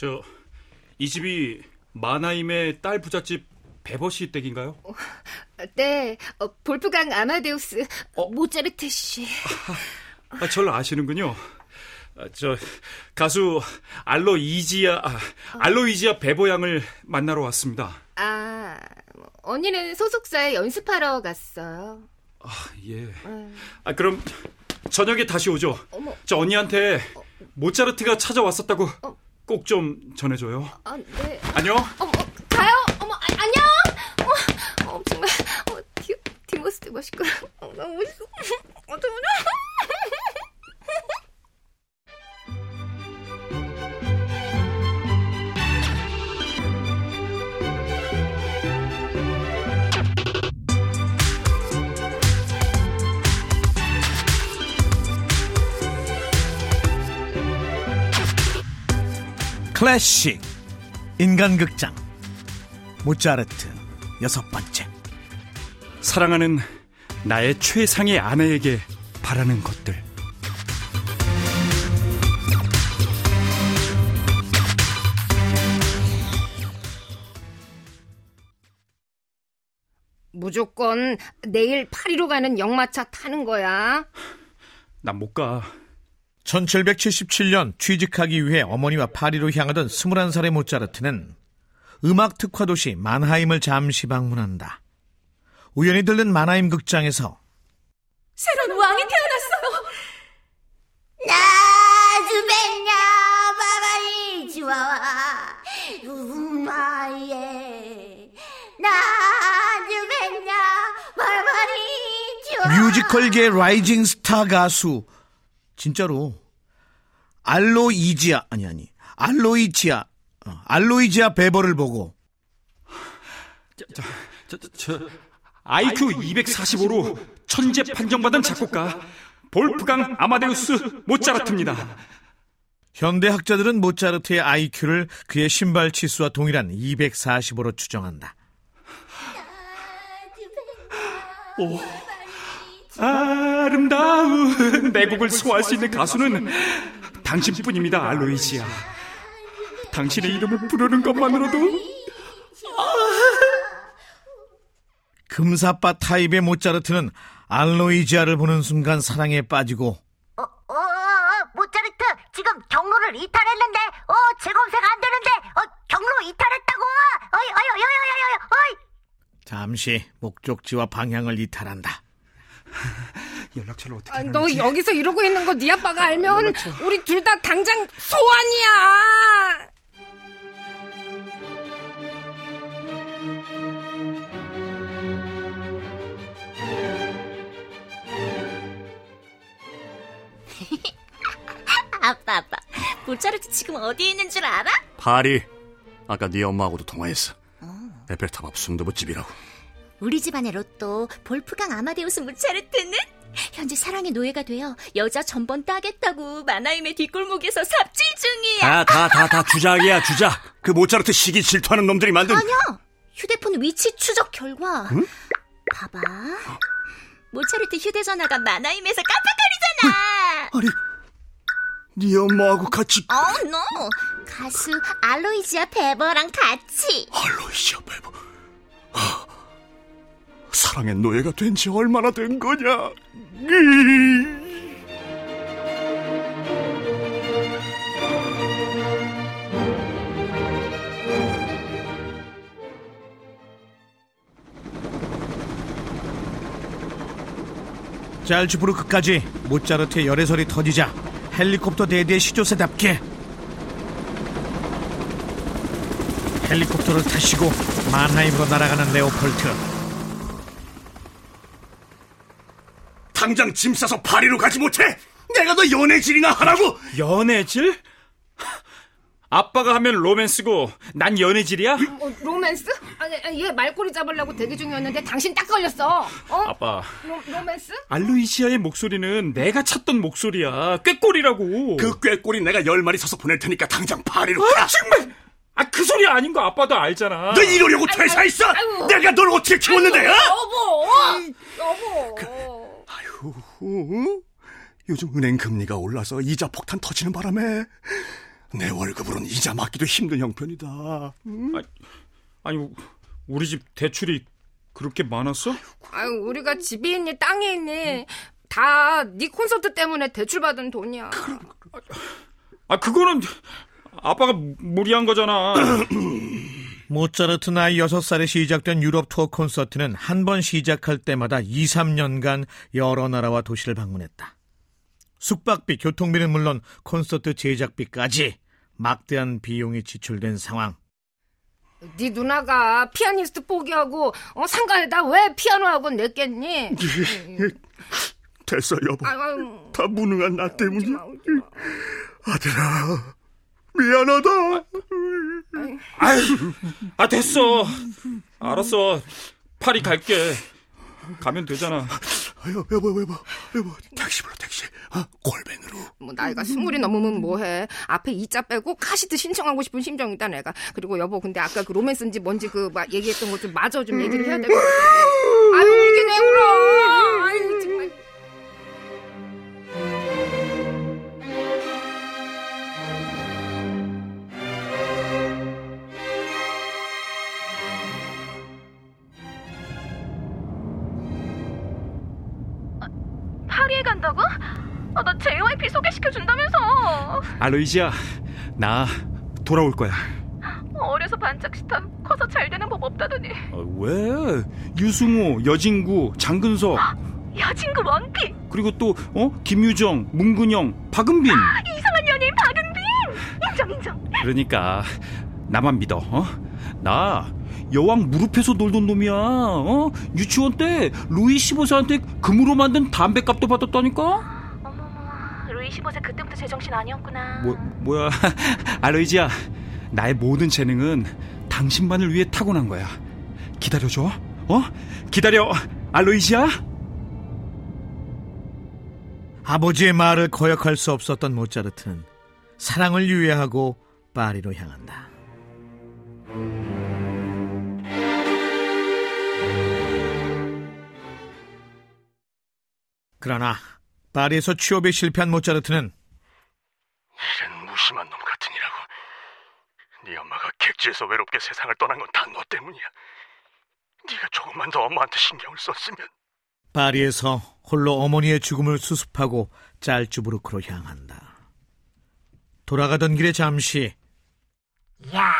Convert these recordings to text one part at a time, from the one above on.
저 이 집이 마나임의 딸 부잣집 베버시 댁인가요? 어, 네, 어, 볼프강 아마데우스 어? 모차르트 씨. 아, 저를 아시는군요. 아, 저 가수 알로 이지아 아, 알로 이지아 베버 양을 만나러 왔습니다. 아, 언니는 소속사에 연습하러 갔어요. 아, 예. 음. 아, 그럼 저녁에 다시 오죠. 어머. 저 언니한테 어. 모차르트가 찾아왔었다고 어. 꼭 좀 전해줘요. 아, 네. 안녕. 어머, 가요. 어머, 아, 안녕. 어, 어 정말. 어, 디, 디모스 멋있고. 어, 너무 멋있어. 클래식 인간극장 모차르트 여섯 번째 사랑하는 나의 최상의 아내에게 바라는 것들 무조건 내일 파리로 가는 역마차 타는 거야. 난 못 가. 1777년 취직하기 위해 어머니와 파리로 향하던 21살의 모차르트는 음악 특화 도시 만하임을 잠시 방문한다. 우연히 들른 만하임 극장에서 새로운 왕이 태어났어요. 나주벤냐 바바리 주와 우마예 나주벤냐 바바리 주와 뮤지컬계 rising 스타 가수 진짜로 알로이지아 아니 아니 알로이지아 어, 알로이지아 베버를 보고 저, 저, 저, 저 IQ 245로 천재 판정받은 작곡가 볼프강 아마데우스 모차르트입니다. 현대 학자들은 모차르트의 IQ를 그의 신발 치수와 동일한 245로 추정한다. 오. 아름다운 내 곡을 소화할 수 있는 가수는 당신뿐입니다, 알로이지아. 당신의 이름을 부르는 것만으로도 금사빠 타입의 모차르트는 알로이지아를 보는 순간 사랑에 빠지고 어, 어, 어, 어, 모차르트 지금 경로를 이탈했는데 어 재검색 안 되는데 어 경로 이탈했다고? 어이 어이 어이 어이 어이. 잠시 목적지와 방향을 이탈한다 연락처를 어떻게 아, 너 여기서 이러고 있는 거 네 아빠가 알면 연락처. 우리 둘 다 당장 소환이야. 아빠 아빠 모차르트 지금 어디에 있는 줄 알아? 파리 아까 네 엄마하고도 통화했어 어. 에펠탑 앞 순두부집이라고 우리 집안의 로또 볼프강 아마데우스 모차르트는 현재 사랑의 노예가 되어 여자 전번 따겠다고 만하임의 뒷골목에서 삽질 중이야. 다, 다, 다, 다 주작이야, 주작. 그 모차르트 시기 질투하는 놈들이 만든. 아니야. 휴대폰 위치 추적 결과. 응? 봐봐. 모차르트 휴대전화가 만하임에서 깜빡거리잖아. 아니, 네 엄마하고 같이. 어, oh, 너 no. 가수 알로이지아 베버랑 같이. 알로이지아 베버. 사랑의 노예가 된 지 얼마나 된 거냐? 짤츠부르크까지 모차르트의 열애설이 터지자 헬리콥터 daddy의 시조새답게 헬리콥터를 타시고 만하임으로 날아가는 레오폴트 당장 짐 싸서 파리로 가지 못해? 내가 너 연애질이나 하라고! 연애질? 아빠가 하면 로맨스고 난 연애질이야? 어, 로맨스? 아니, 얘 말꼬리 잡으려고 대기 중이었는데 당신 딱 걸렸어. 어? 아빠. 로, 로맨스? 알루이시아의 목소리는 내가 찾던 목소리야. 꾀꼬리라고. 그 꾀꼬리 내가 열 마리 사서 보낼 테니까 당장 파리로 가. 아, 정말. 아, 그 소리 아닌 거 아빠도 알잖아. 너 이러려고 퇴사했어? 아이고, 내가 널 어떻게 키웠는데, 요 여보! 여보! 그, 아휴, 요즘 은행 금리가 올라서 이자 폭탄 터지는 바람에 내 월급으로는 이자 맞기도 힘든 형편이다. 응? 아니, 아니 우리 집 대출이 그렇게 많았어? 아유, 우리가 집이 있니 땅이 있니 다네 콘서트 때문에 대출 받은 돈이야. 아 그거는 아빠가 무리한 거잖아. 모차르트 나이 6살에 시작된 유럽 투어 콘서트는 한 번 시작할 때마다 2, 3년간 여러 나라와 도시를 방문했다. 숙박비, 교통비는 물론 콘서트 제작비까지 막대한 비용이 지출된 상황. 네 누나가 피아니스트 포기하고 어, 상가에다 왜 피아노 학원 냈겠니? 됐어 여보. 아유, 다 무능한 나 때문이야. 아들아 미안하다. 아유, 아 됐어. 알았어. 파리 갈게. 가면 되잖아. 여보, 여보, 여보, 여보, 택시 불러, 택시. 아, 골뱅으로. 뭐, 나이가 스물이 넘으면 뭐해. 앞에 이자 빼고 카시트 신청하고 싶은 심정이다, 내가. 그리고 여보, 근데 아까 그 로맨스인지 뭔지 그, 막, 얘기했던 것 좀 마저 좀 얘기를 해야 될 것 같아. 알로이지야, 나 돌아올 거야. 어려서 반짝시다 커서 잘 되는 법 없다더니. 아, 왜? 유승우, 여진구, 장근석. 여진구 원피. 그리고 또, 어? 김유정, 문근영, 박은빈. 이상한 연예인 박은빈. 인정, 인정. 그러니까, 나만 믿어, 어? 나, 여왕 무릎에서 놀던 놈이야, 어? 유치원 때, 루이 15세한테 금으로 만든 담배값도 받았다니까? 루이 15세 그때부터 제정신 아니었구나. 뭐, 뭐야. 알로이지야, 나의 모든 재능은 당신만을 위해 타고난 거야. 기다려줘, 어? 기다려, 알로이지야? 아버지의 말을 거역할 수 없었던 모차르트는 사랑을 유예하고 파리로 향한다. 그러나 파리에서 취업에 실패한 모차르트는 이런 무심한 놈 같으니라고. 네 엄마가 객지에서 외롭게 세상을 떠난 건 다 너 때문이야. 네가 조금만 더 엄마한테 신경을 썼으면. 파리에서 홀로 어머니의 죽음을 수습하고 짤주부르크로 향한다. 돌아가던 길에 잠시 야,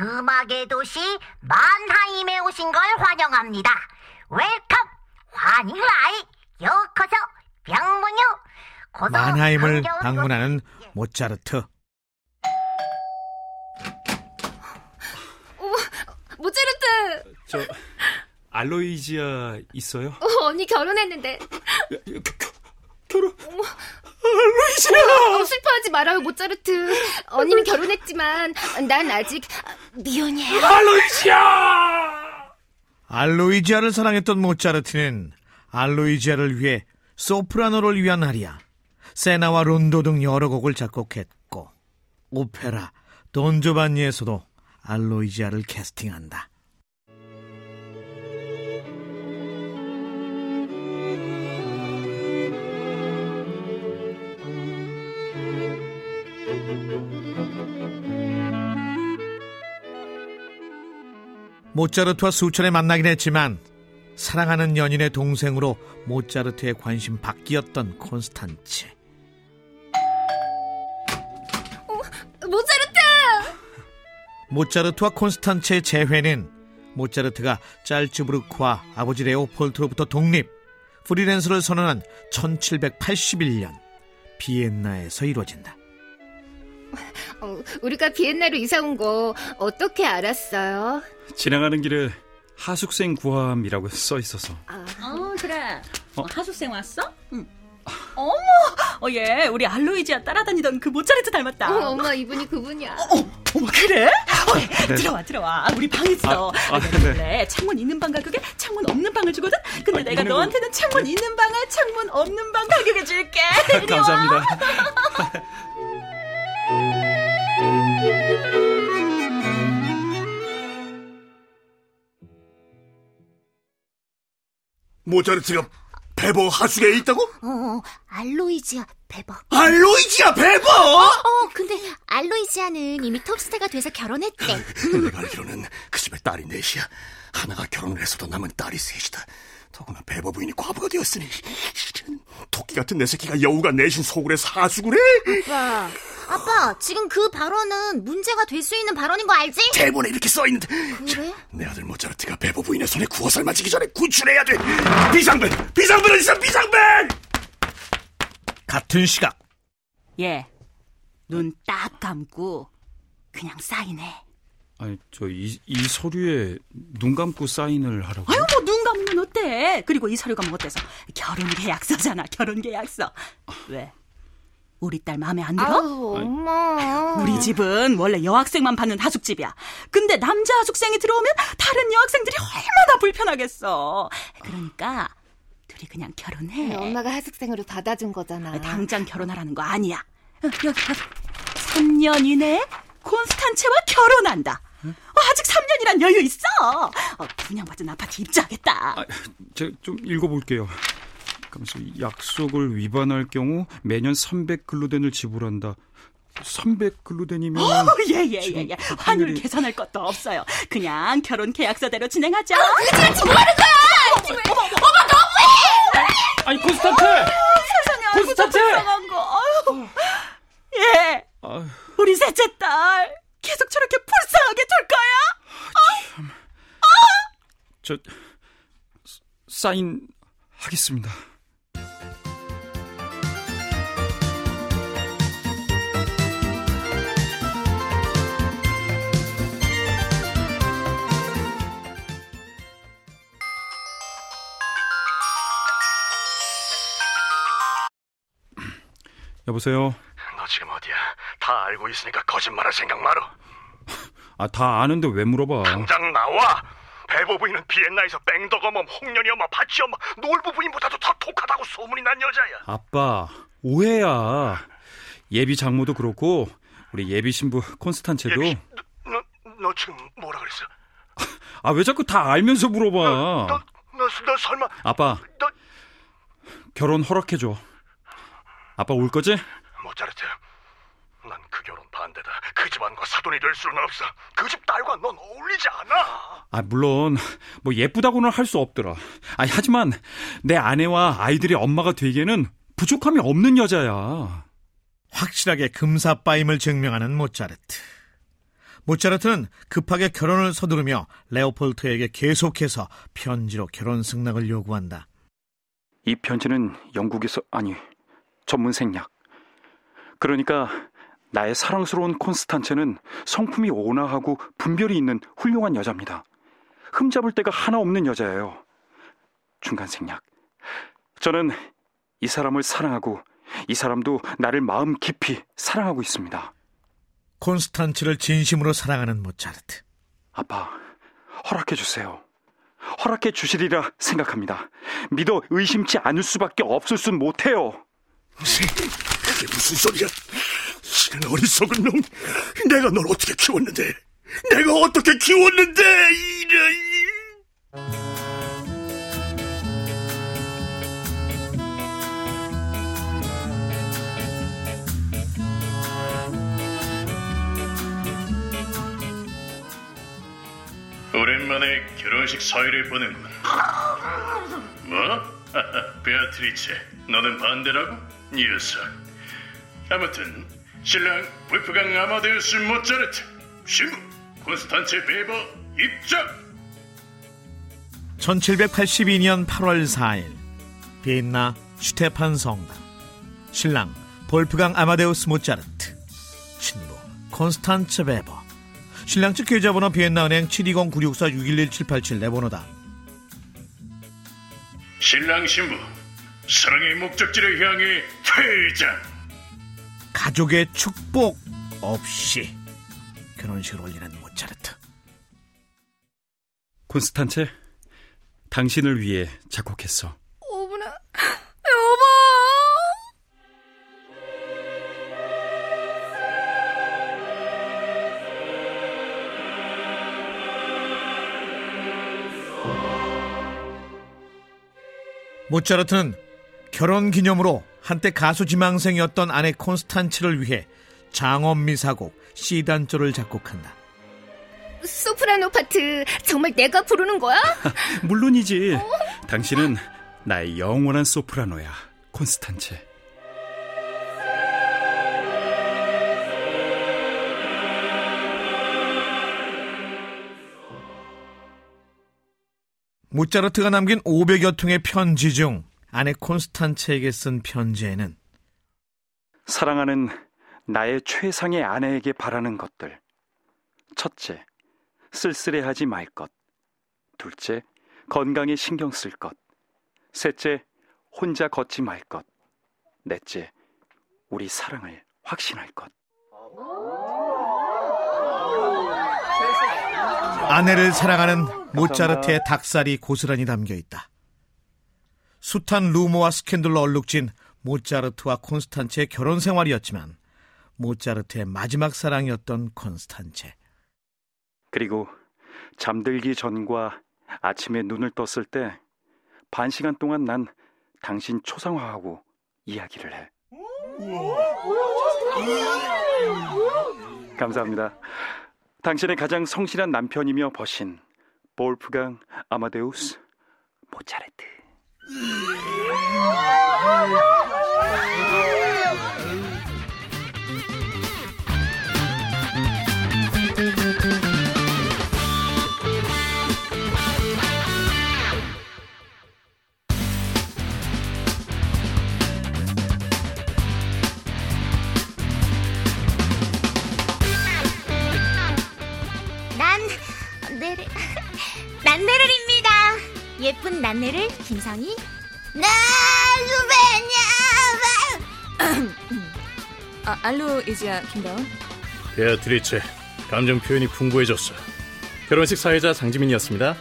음악의 도시 만하임에 오신 걸 환영합니다. Welcome, 欢迎来, ようこそ, bienvenue, 만하임을 방문하는 모차르트. 모차르트! 저, 알로이지아 있어요? 어, 언니 결혼했는데. 결혼? 알로이지아! 어, 슬퍼하지 말아요, 모차르트. 언니는 결혼했지만, 난 아직 미혼이에요. 알로이지아! 알로이지아를 사랑했던 모차르트는 알로이지아를 위해 소프라노를 위한 아리아, 세나와 론도 등 여러 곡을 작곡했고 오페라 돈조반니에서도 알로이지아를 캐스팅한다. 모차르트와 수천에 만나긴 했지만 사랑하는 연인의 동생으로 모차르트의 관심 밖이었던 콘스탄체. 모차르트! 모차르트와 콘스탄체의 재회는 모차르트가 짤츠부르크와 아버지 레오폴트로부터 독립, 프리랜서를 선언한 1781년 비엔나에서 이루어진다. 어, 우리가 비엔나로 이사 온 거 어떻게 알았어요? 지나가는 길에 하숙생 구함이라고 써 있어서. 어, 그래. 어? 하숙생 왔어? 응. 어머, 어, 얘 우리 알로이지아 따라다니던 그 모차르트 닮았다. 어, 엄마 이분이 그분이야. 어, 어머 그래? 어, 네. 들어와 들어와. 우리 방 있어. 아, 아, 네. 네. 창문 있는 방 가격에 창문 없는 방을 주거든. 근데 아, 내가 너한테는 거... 창문 있는 방에 창문 없는 방 가격에 줄게. 감사합니다. 모차르트가 베버 하수계에 있다고? 어, 알로이지아 베버. 알로이지아 베버? 어, 근데 알로이지아는 이미 톱스타가 돼서 결혼했대. 내가 알기로는 그 집에 딸이 넷이야. 하나가 결혼을 했어도 남은 딸이 셋이다. 더구나 베버 부인이 과부가 되었으니 토끼 같은 내 새끼가 여우가 내신 소굴에 사수구래? 아빠, 아빠, 지금 그 발언은 문제가 될 수 있는 발언인 거 알지? 대본에 이렇게 써있는데 그래? 내 아들 모차르트가 베버 부인의 손에 구워 삶아지기 전에 구출해야 돼 비상벨! 비상벨 어디서 비상벨! 같은 시각 예. 눈 딱 감고 그냥 사인해. 아니 저이 이 서류에 눈 감고 사인을 하라고. 아유 뭐 눈 감으면 어때? 그리고 이 서류가 뭐 어때서? 결혼 계약서잖아. 결혼 계약서. 왜? 우리 딸 마음에 안 들어? 아유, 엄마. 우리 집은 원래 여학생만 받는 하숙집이야. 근데 남자 하숙생이 들어오면 다른 여학생들이 얼마나 불편하겠어. 그러니까 둘이 그냥 결혼해. 엄마가 하숙생으로 받아준 거잖아. 당장 결혼하라는 거 아니야. 어, 여기 여기. 3년 이내에 콘스탄체와 결혼한다. 어, 아직 3년이란 여유 있어. 어, 분양받은 아파트 입주하겠다. 아, 제가 좀 읽어볼게요. 그러면서 약속을 위반할 경우 매년 300글루덴을 지불한다. 300글루덴이면 어, 예, 예, 예, 예. 그 환율 환율이- 계산할 것도 없어요. 그냥 결혼 계약서대로 진행하자. 아니 콘스탄트! 세상에, 아이고, 저 콘스탄체! 불쌍한 거. 아유. 예, 아휴, 우리 셋째 딸 계속 저렇게 불쌍하게 둘 거야? 저 사인 하겠습니다. 여보세요. 너 지금 어디야? 다 알고 있으니까 거짓말할 생각 말어 아 다 아는데 왜 물어봐? 당장 나와 베버 부인은 비엔나에서 뺑덕어멈, 홍련이 엄마, 바치 엄마, 놀부 부인보다도 더 독하다고 소문이 난 여자야 아빠 오해야. 예비 장모도 그렇고 우리 예비 신부 콘스탄체도 예비, 너, 너, 너 지금 뭐라 그랬어? 아 왜 자꾸 다 알면서 물어봐? 너, 너, 너 설마 아빠 너 결혼 허락해줘. 아빠 올 거지? 모차르트 난 그 결혼 반대다 그 집안과 사돈이 될 수는 없어 그 집 딸과 넌 어울리지 않아 아 물론 뭐 예쁘다고는 할 수 없더라. 아 하지만 내 아내와 아이들의 엄마가 되기에는 부족함이 없는 여자야. 확실하게 금사빠임을 증명하는 모차르트. 모차르트는 급하게 결혼을 서두르며 레오폴트에게 계속해서 편지로 결혼 승낙을 요구한다. 이 편지는 영국에서 아니 전문 생략. 그러니까 나의 사랑스러운 콘스탄체는 성품이 온화하고 분별이 있는 훌륭한 여자입니다. 흠잡을 데가 하나 없는 여자예요. 중간 생략. 저는 이 사람을 사랑하고 이 사람도 나를 마음 깊이 사랑하고 있습니다. 콘스탄츠를 진심으로 사랑하는 모차르트. 아빠, 허락해 주세요. 허락해 주시리라 생각합니다. 믿어 의심치 않을 수밖에 없을 순 못해요. 그게 무슨 소리야 이런 어리석은 놈 내가 널 어떻게 키웠는데 내가 어떻게 키웠는데 이래 오랜만에 결혼식 사회를 보는군. 뭐? 베아트리체, 너는 반대라고? 녀석. 아무튼 신랑 볼프강 아마데우스 모차르트, 신부 콘스탄체 베버 입장. 1782년 8월 4일 비엔나 슈테판 성당 신랑 볼프강 아마데우스 모차르트 신부 콘스탄츠 베버 신랑 측 계좌번호 비엔나 은행 720-964-611-787 내번호다 신랑 신부 사랑의 목적지를 향해 퇴장. 가족의 축복 없이 결혼식을 올리는 모차르트 콘스탄체, 당신을 위해 작곡했어. 어머나, 여보! 모차르트는 결혼 기념으로 한때 가수 지망생이었던 아내 콘스탄츠를 위해 장엄미사곡 C단조를 작곡한다. 소프라노 파트 정말 내가 부르는 거야? 물론이지. 당신은 나의 영원한 소프라노야, 콘스탄체. 모차르트가 남긴 500여 통의 편지 중 아내 콘스탄체에게 쓴 편지에는 사랑하는 나의 최상의 아내에게 바라는 것들. 첫째, 쓸쓸해하지 말 것. 둘째, 건강에 신경 쓸 것. 셋째, 혼자 걷지 말 것. 넷째, 우리 사랑을 확신할 것. 아내를 사랑하는 모차르트의 닭살이 고스란히 담겨 있다. 숱한 루머와 스캔들로 얼룩진 모차르트와 콘스탄체의 결혼 생활이었지만 모차르트의 마지막 사랑이었던 콘스탄체. 그리고 잠들기 전과 아침에 눈을 떴을 때 반 시간 동안 난 당신 초상화하고 이야기를 해. 감사합니다. 당신의 가장 성실한 남편이며 버신 볼프강 아마데우스 모차르트. Yeah. 알로 이지야 김다운. 베아트리체 감정 표현이 풍부해졌어 결혼식 사회자 장지민이었습니다